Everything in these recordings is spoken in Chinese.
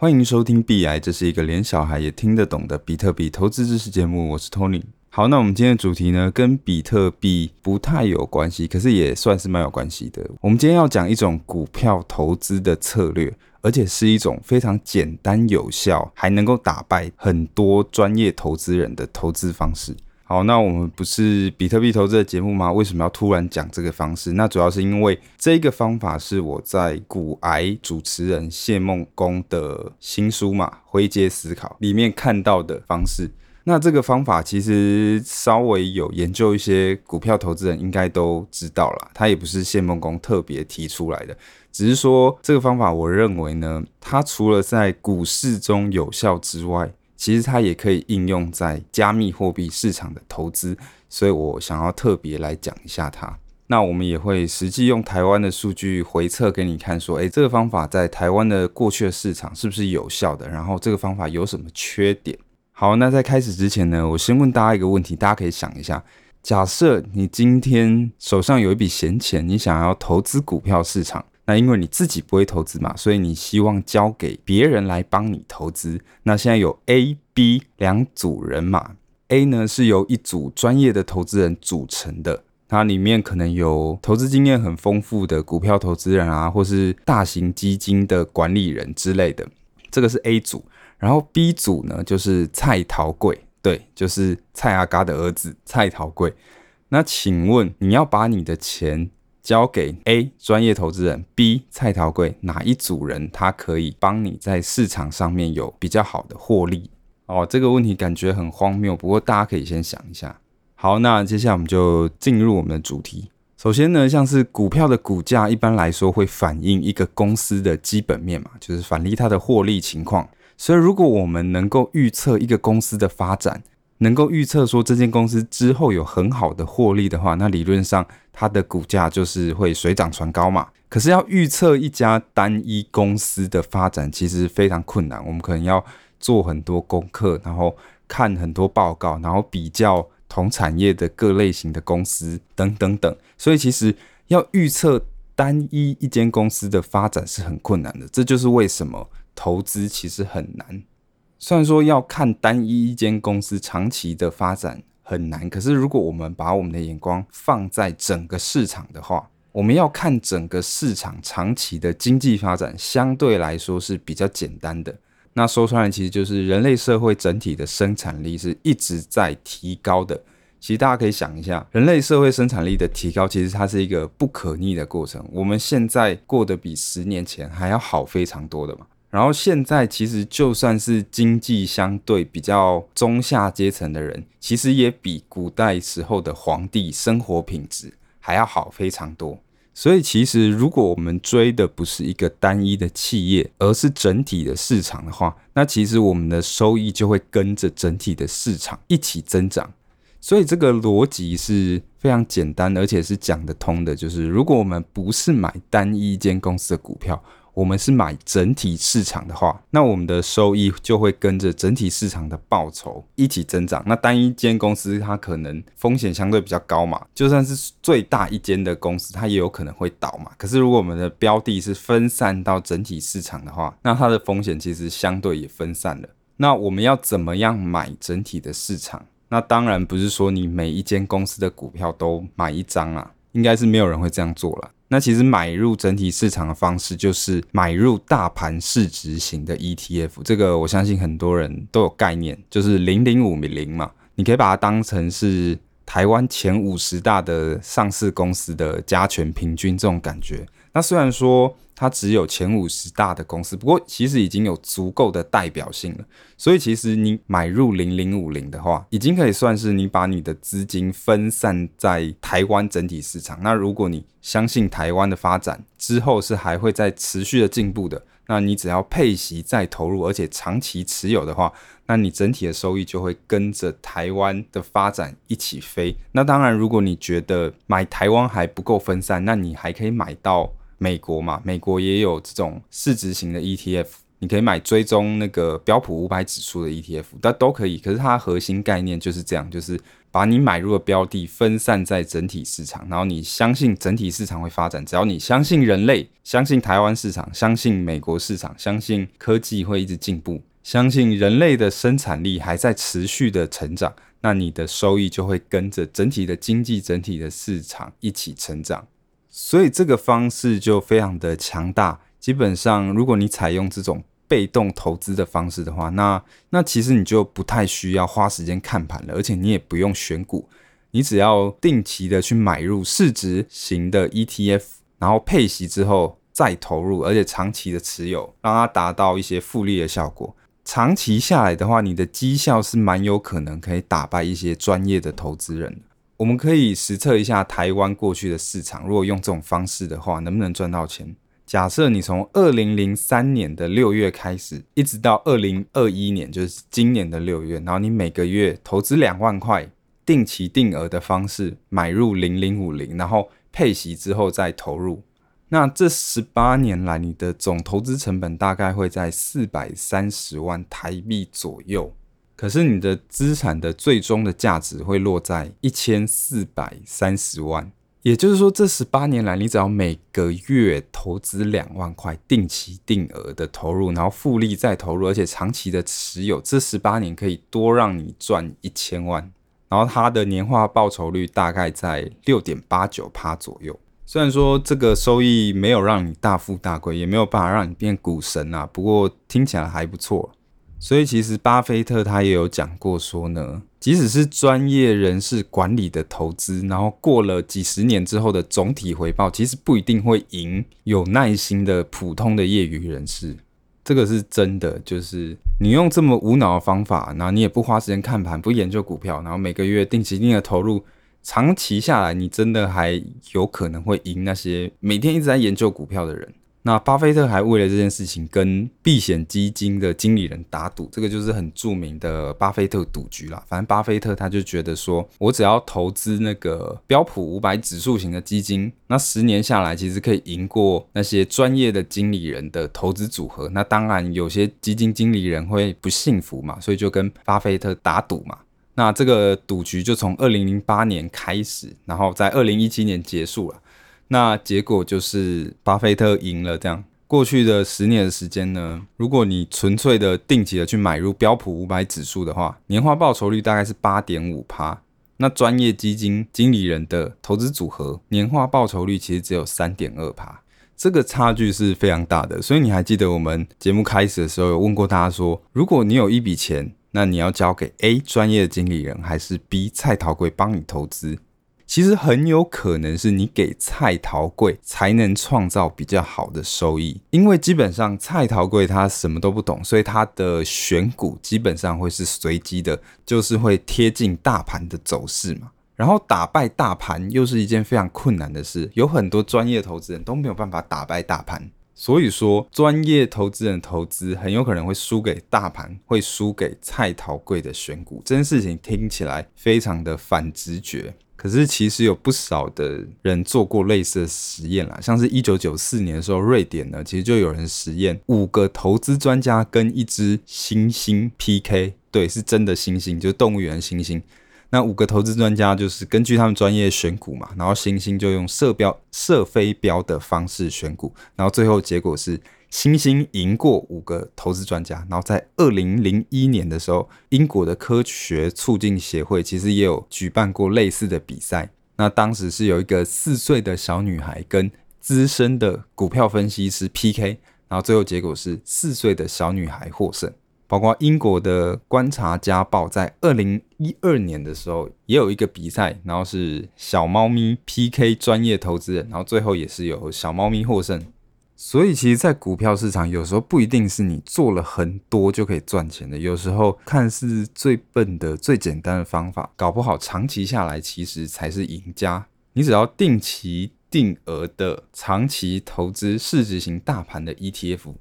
欢迎收听币癌，这是一个连小孩也听得懂的比特币投资知识节目。我是 Tony。好，那我们今天的主题呢，跟比特币不太有关系，可是也算是蛮有关系的。我们今天要讲一种股票投资的策略，而且是一种非常简单有效，还能够打败很多专业投资人的投资方式。好，那我们不是比特币投资的节目吗？为什么要突然讲这个方式？那主要是因为这个方法是我在股癌主持人谢孟恭的新书嘛，《灰阶思考》里面看到的方式。那这个方法其实稍微有研究一些股票投资人应该都知道啦，它也不是谢孟恭特别提出来的，只是说这个方法，我认为呢，它除了在股市中有效之外，其实它也可以应用在加密货币市场的投资，所以我想要特别来讲一下它。那我们也会实际用台湾的数据回测给你看，说，诶，这个方法在台湾的过去的市场是不是有效的？然后这个方法有什么缺点？好，那在开始之前呢，我先问大家一个问题，大家可以想一下，假设你今天手上有一笔闲钱，你想要投资股票市场。那因为你自己不会投资嘛，所以你希望交给别人来帮你投资。那现在有 A、B 两组人马，A 呢是由一组专业的投资人组成的，它里面可能有投资经验很丰富的股票投资人啊，或是大型基金的管理人之类的，这个是 A 组。然后 B 组呢就是蔡桃贵，对，就是蔡阿嘎的儿子蔡桃贵。那请问你要把你的钱交给 A 专业投资人，B 蔡桃贵，哪一组人他可以帮你在市场上面有比较好的获利？哦，这个问题感觉很荒谬，不过大家可以先想一下。好，那接下来我们就进入我们的主题。首先呢，像是股票的股价，一般来说会反映一个公司的基本面嘛，就是反映它的获利情况。所以，如果我们能够预测一个公司的发展，能够预测说这间公司之后有很好的获利的话，那理论上它的股价就是会水涨船高嘛。可是要预测一家单一公司的发展，其实非常困难。我们可能要做很多功课，然后看很多报告，然后比较同产业的各类型的公司等等等。所以其实要预测单一一间公司的发展是很困难的。这就是为什么投资其实很难。虽然说要看单一一间公司长期的发展很难，可是如果我们把我们的眼光放在整个市场的话，我们要看整个市场长期的经济发展，相对来说是比较简单的。那说穿了其实就是人类社会整体的生产力是一直在提高的。其实大家可以想一下，人类社会生产力的提高，其实它是一个不可逆的过程。我们现在过得比十年前还要好非常多的嘛。然后现在其实就算是经济相对比较中下阶层的人，其实也比古代时候的皇帝生活品质还要好非常多。所以其实如果我们追的不是一个单一的企业，而是整体的市场的话，那其实我们的收益就会跟着整体的市场一起增长。所以这个逻辑是非常简单，而且是讲得通的。就是如果我们不是买单一间公司的股票，我们是买整体市场的话，那我们的收益就会跟着整体市场的报酬一起增长。那单一间公司它可能风险相对比较高嘛，就算是最大一间的公司，它也有可能会倒嘛。可是如果我们的标的是分散到整体市场的话，那它的风险其实相对也分散了。那我们要怎么样买整体的市场？那当然不是说你每一间公司的股票都买一张啊，应该是没有人会这样做了。那其实买入整体市场的方式就是买入大盘市值型的 ETF，这个我相信很多人都有概念，就是零零五零嘛，你可以把它当成是台湾前五十大的上市公司的加权平均这种感觉。那虽然说它只有前五十大的公司，不过其实已经有足够的代表性了。所以其实你买入零零五零的话，已经可以算是你把你的资金分散在台湾整体市场。那如果你相信台湾的发展之后是还会再持续的进步的，那你只要配息再投入，而且长期持有的话，那你整体的收益就会跟着台湾的发展一起飞。那当然，如果你觉得买台湾还不够分散，那你还可以买到。美国嘛，美国也有这种市值型的 ETF，你可以买追踪那个标普五百指数的 ETF，但都可以。可是它核心概念就是这样，就是把你买入的标的分散在整体市场，然后你相信整体市场会发展，只要你相信人类，相信台湾市场，相信美国市场，相信科技会一直进步，相信人类的生产力还在持续的成长，那你的收益就会跟着整体的经济、整体的市场一起成长。所以这个方式就非常的强大。基本上，如果你采用这种被动投资的方式的话，那那其实你就不太需要花时间看盘了，而且你也不用选股，你只要定期的去买入市值型的 ETF，然后配息之后再投入，而且长期的持有，让它达到一些复利的效果。长期下来的话，你的绩效是蛮有可能可以打败一些专业的投资人。我们可以实测一下台湾过去的市场，如果用这种方式的话，能不能赚到钱？假设你从二零零三年的六月开始，一直到二零二一年，就是今年的六月，然后你每个月投资两万块，定期定额的方式买入零零五零，然后配息之后再投入，那这十八年来你的总投资成本大概会在四百三十万台币左右，可是你的资产的最终的价值会落在一千四百三十万。也就是说，这十八年来，你只要每个月投资两万块，定期定额的投入，然后复利再投入，而且长期的持有，这十八年可以多让你赚一千万。然后它的年化报酬率大概在六点八九趴左右。虽然说这个收益没有让你大富大贵，也没有办法让你变股神啊，不过听起来还不错。所以其实巴菲特他也有讲过说呢，即使是专业人士管理的投资，然后过了几十年之后的总体回报，其实不一定会赢有耐心的普通的业余人士。这个是真的，就是你用这么无脑的方法，然后你也不花时间看盘，不研究股票，然后每个月定期定额投入，长期下来，你真的还有可能会赢那些每天一直在研究股票的人。那巴菲特还为了这件事情跟避险基金的经理人打赌，这个就是很著名的巴菲特赌局啦。反正巴菲特他就觉得说，我只要投资那个标普五百指数型的基金，那十年下来其实可以赢过那些专业的经理人的投资组合。那当然有些基金经理人会不幸福嘛，所以就跟巴菲特打赌嘛。那这个赌局就从二零零八年开始，然后在二零一七年结束了。那结果就是巴菲特赢了。这样过去的十年的时间呢，如果你纯粹的定期的去买入标普五百指数的话，年化报酬率大概是八点五趴。那专业基金经理人的投资组合年化报酬率其实只有三点二趴，这个差距是非常大的。所以你还记得我们节目开始的时候有问过大家说，如果你有一笔钱，那你要交给 A 专业的经理人，还是 B 蔡桃贵帮你投资？其实很有可能是你给蔡桃贵才能创造比较好的收益，因为基本上蔡桃贵他什么都不懂，所以他的选股基本上会是随机的，就是会贴近大盘的走势嘛。然后打败大盘又是一件非常困难的事，有很多专业投资人都没有办法打败大盘，所以说专业投资人投资很有可能会输给大盘，会输给蔡桃贵的选股。这件事情听起来非常的反直觉。可是其实有不少的人做过类似的实验啦，像是一九九四年的时候，瑞典呢其实就有人实验五个投资专家跟一只猩猩 PK，对，是真的猩猩，就是动物园猩猩。那五个投资专家就是根据他们专业选股嘛，然后猩猩就用射标射飞镖的方式选股，然后最后结果是。星星赢过五个投资专家，然后在二零零一年的时候，英国的科学促进协会其实也有举办过类似的比赛。那当时是有一个四岁的小女孩跟资深的股票分析师 PK，然后最后结果是四岁的小女孩获胜。包括英国的观察家报在二零一二年的时候也有一个比赛，然后是小猫咪 PK 专业投资人，然后最后也是有小猫咪获胜。所以，其实，在股票市场，有时候不一定是你做了很多就可以赚钱的。有时候，看似最笨的、最简单的方法，搞不好长期下来，其实才是赢家。你只要定期定额的长期投资市值型大盘的 ETF，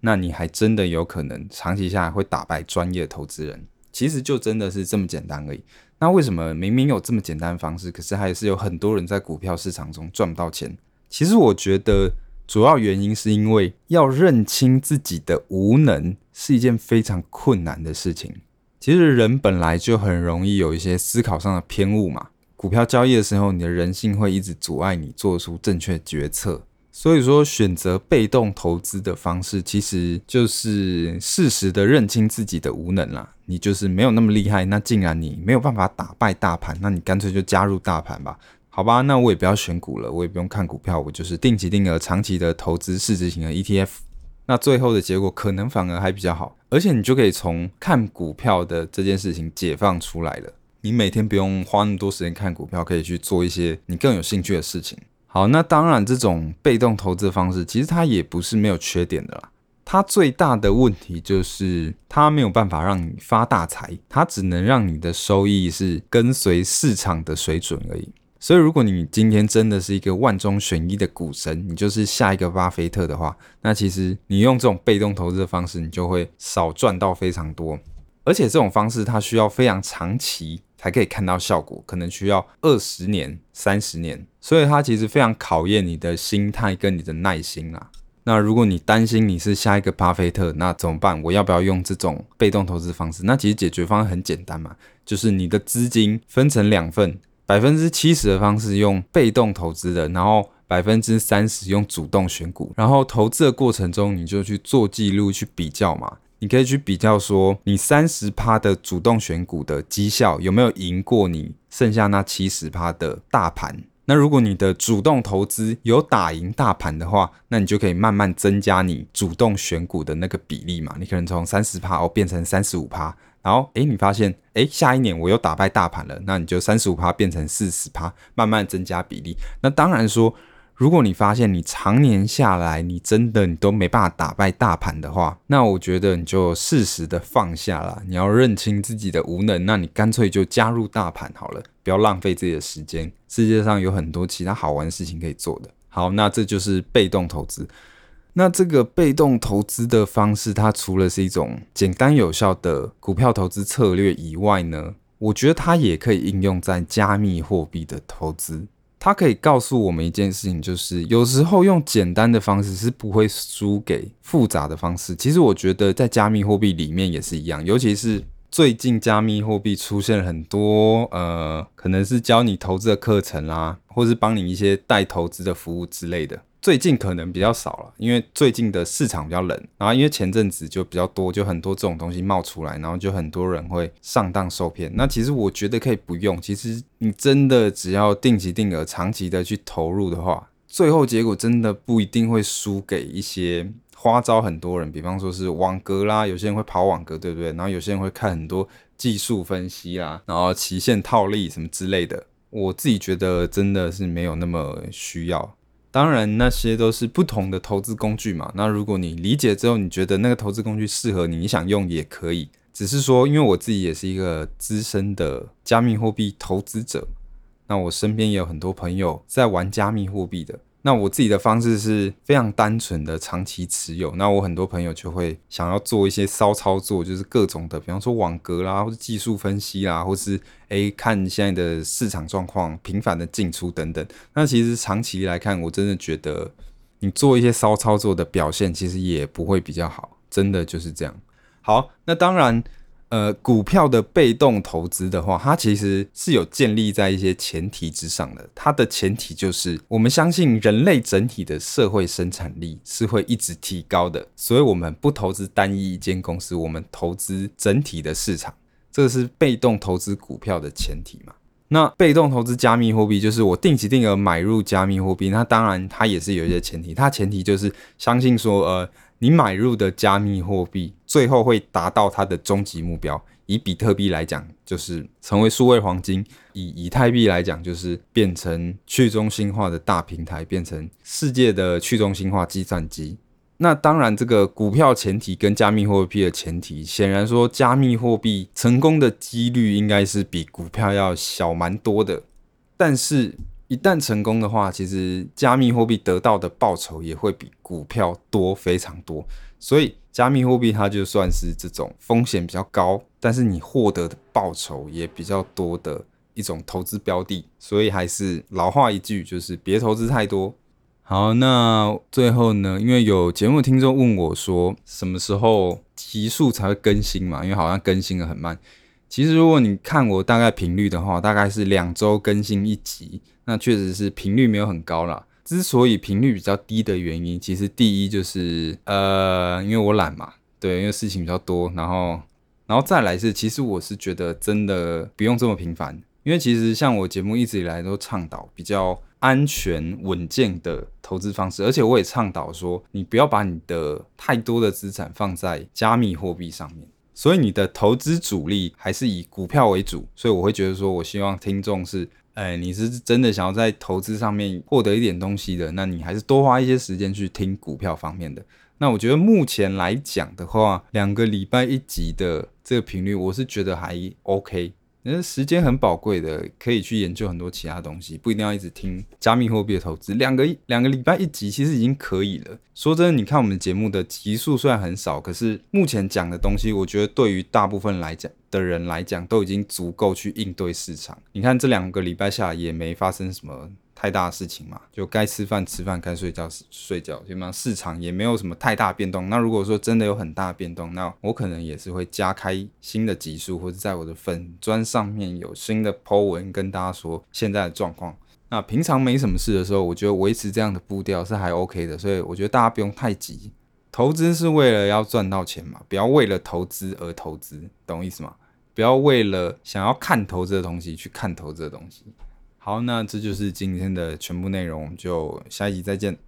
那你还真的有可能长期下来会打败专业投资人。其实就真的是这么简单而已。那为什么明明有这么简单的方式，可是还是有很多人在股票市场中赚不到钱？其实我觉得。主要原因是因为要认清自己的无能是一件非常困难的事情。其实人本来就很容易有一些思考上的偏误嘛。股票交易的时候，你的人性会一直阻碍你做出正确决策。所以说，选择被动投资的方式，其实就是适时的认清自己的无能啦。你就是没有那么厉害，那既然你没有办法打败大盘，那你干脆就加入大盘吧。好吧，那我也不要选股了，我也不用看股票，我就是定期定额、长期的投资市值型的 ETF。那最后的结果可能反而还比较好，而且你就可以从看股票的这件事情解放出来了。你每天不用花那么多时间看股票，可以去做一些你更有兴趣的事情。好，那当然，这种被动投资的方式其实它也不是没有缺点的啦。它最大的问题就是它没有办法让你发大财，它只能让你的收益是跟随市场的水准而已。所以，如果你今天真的是一个万中选一的股神，你就是下一个巴菲特的话，那其实你用这种被动投资的方式，你就会少赚到非常多。而且这种方式它需要非常长期。才可以看到效果，可能需要二十年、三十年，所以它其实非常考验你的心态跟你的耐心啊。那如果你担心你是下一个巴菲特，那怎么办？我要不要用这种被动投资方式？那其实解决方案很简单嘛，就是你的资金分成两份，百分之七十的方式用被动投资的，然后百分之三十用主动选股，然后投资的过程中你就去做记录去比较嘛。你可以去比较说，你三十趴的主动选股的绩效有没有赢过你剩下那七十趴的大盘？那如果你的主动投资有打赢大盘的话，那你就可以慢慢增加你主动选股的那个比例嘛。你可能从三十趴哦变成三十五趴，然后诶，你发现诶，下一年我又打败大盘了，那你就三十五趴变成四十趴，慢慢增加比例。那当然说。如果你发现你常年下来，你真的你都没办法打败大盘的话，那我觉得你就适时的放下了。你要认清自己的无能，那你干脆就加入大盘好了，不要浪费自己的时间。世界上有很多其他好玩的事情可以做的。好，那这就是被动投资。那这个被动投资的方式，它除了是一种简单有效的股票投资策略以外呢，我觉得它也可以应用在加密货币的投资。它可以告诉我们一件事情，就是有时候用简单的方式是不会输给复杂的方式。其实我觉得在加密货币里面也是一样，尤其是最近加密货币出现了很多呃，可能是教你投资的课程啦，或是帮你一些代投资的服务之类的。最近可能比较少了，因为最近的市场比较冷，然后因为前阵子就比较多，就很多这种东西冒出来，然后就很多人会上当受骗。那其实我觉得可以不用，其实你真的只要定期定额、长期的去投入的话，最后结果真的不一定会输给一些花招很多人，比方说是网格啦，有些人会跑网格，对不对？然后有些人会看很多技术分析啦，然后期限套利什么之类的。我自己觉得真的是没有那么需要。当然，那些都是不同的投资工具嘛。那如果你理解之后，你觉得那个投资工具适合你，你想用也可以。只是说，因为我自己也是一个资深的加密货币投资者，那我身边也有很多朋友在玩加密货币的。那我自己的方式是非常单纯的长期持有。那我很多朋友就会想要做一些骚操作，就是各种的，比方说网格啦，或者技术分析啦，或是诶看现在的市场状况，频繁的进出等等。那其实长期来看，我真的觉得你做一些骚操作的表现，其实也不会比较好，真的就是这样。好，那当然。呃，股票的被动投资的话，它其实是有建立在一些前提之上的。它的前提就是，我们相信人类整体的社会生产力是会一直提高的，所以我们不投资单一一间公司，我们投资整体的市场，这是被动投资股票的前提嘛。那被动投资加密货币，就是我定期定额买入加密货币，那当然它也是有一些前提，它前提就是相信说，呃。你买入的加密货币最后会达到它的终极目标。以比特币来讲，就是成为数位黄金；以以太币来讲，就是变成去中心化的大平台，变成世界的去中心化计算机。那当然，这个股票前提跟加密货币的前提，显然说加密货币成功的几率应该是比股票要小蛮多的。但是，一旦成功的话，其实加密货币得到的报酬也会比股票多非常多，所以加密货币它就算是这种风险比较高，但是你获得的报酬也比较多的一种投资标的。所以还是老话一句，就是别投资太多。好，那最后呢，因为有节目听众问我说，什么时候集数才会更新嘛？因为好像更新的很慢。其实如果你看我大概频率的话，大概是两周更新一集，那确实是频率没有很高啦。之所以频率比较低的原因，其实第一就是呃，因为我懒嘛，对，因为事情比较多，然后然后再来是，其实我是觉得真的不用这么频繁，因为其实像我节目一直以来都倡导比较。安全稳健的投资方式，而且我也倡导说，你不要把你的太多的资产放在加密货币上面，所以你的投资主力还是以股票为主。所以我会觉得说，我希望听众是，哎，你是真的想要在投资上面获得一点东西的，那你还是多花一些时间去听股票方面的。那我觉得目前来讲的话，两个礼拜一集的这个频率，我是觉得还 OK。那时间很宝贵的，可以去研究很多其他东西，不一定要一直听加密货币的投资。两个两个礼拜一集其实已经可以了。说真的，你看我们节目的集数虽然很少，可是目前讲的东西，我觉得对于大部分来讲的人来讲，都已经足够去应对市场。你看这两个礼拜下来也没发生什么。太大的事情嘛，就该吃饭吃饭，该睡觉睡觉，基本上市场也没有什么太大变动。那如果说真的有很大变动，那我可能也是会加开新的集数，或者在我的粉砖上面有新的 po 文跟大家说现在的状况。那平常没什么事的时候，我觉得维持这样的步调是还 OK 的，所以我觉得大家不用太急。投资是为了要赚到钱嘛，不要为了投资而投资，懂我意思吗？不要为了想要看投资的东西去看投资的东西。好，那这就是今天的全部内容，就下一集再见。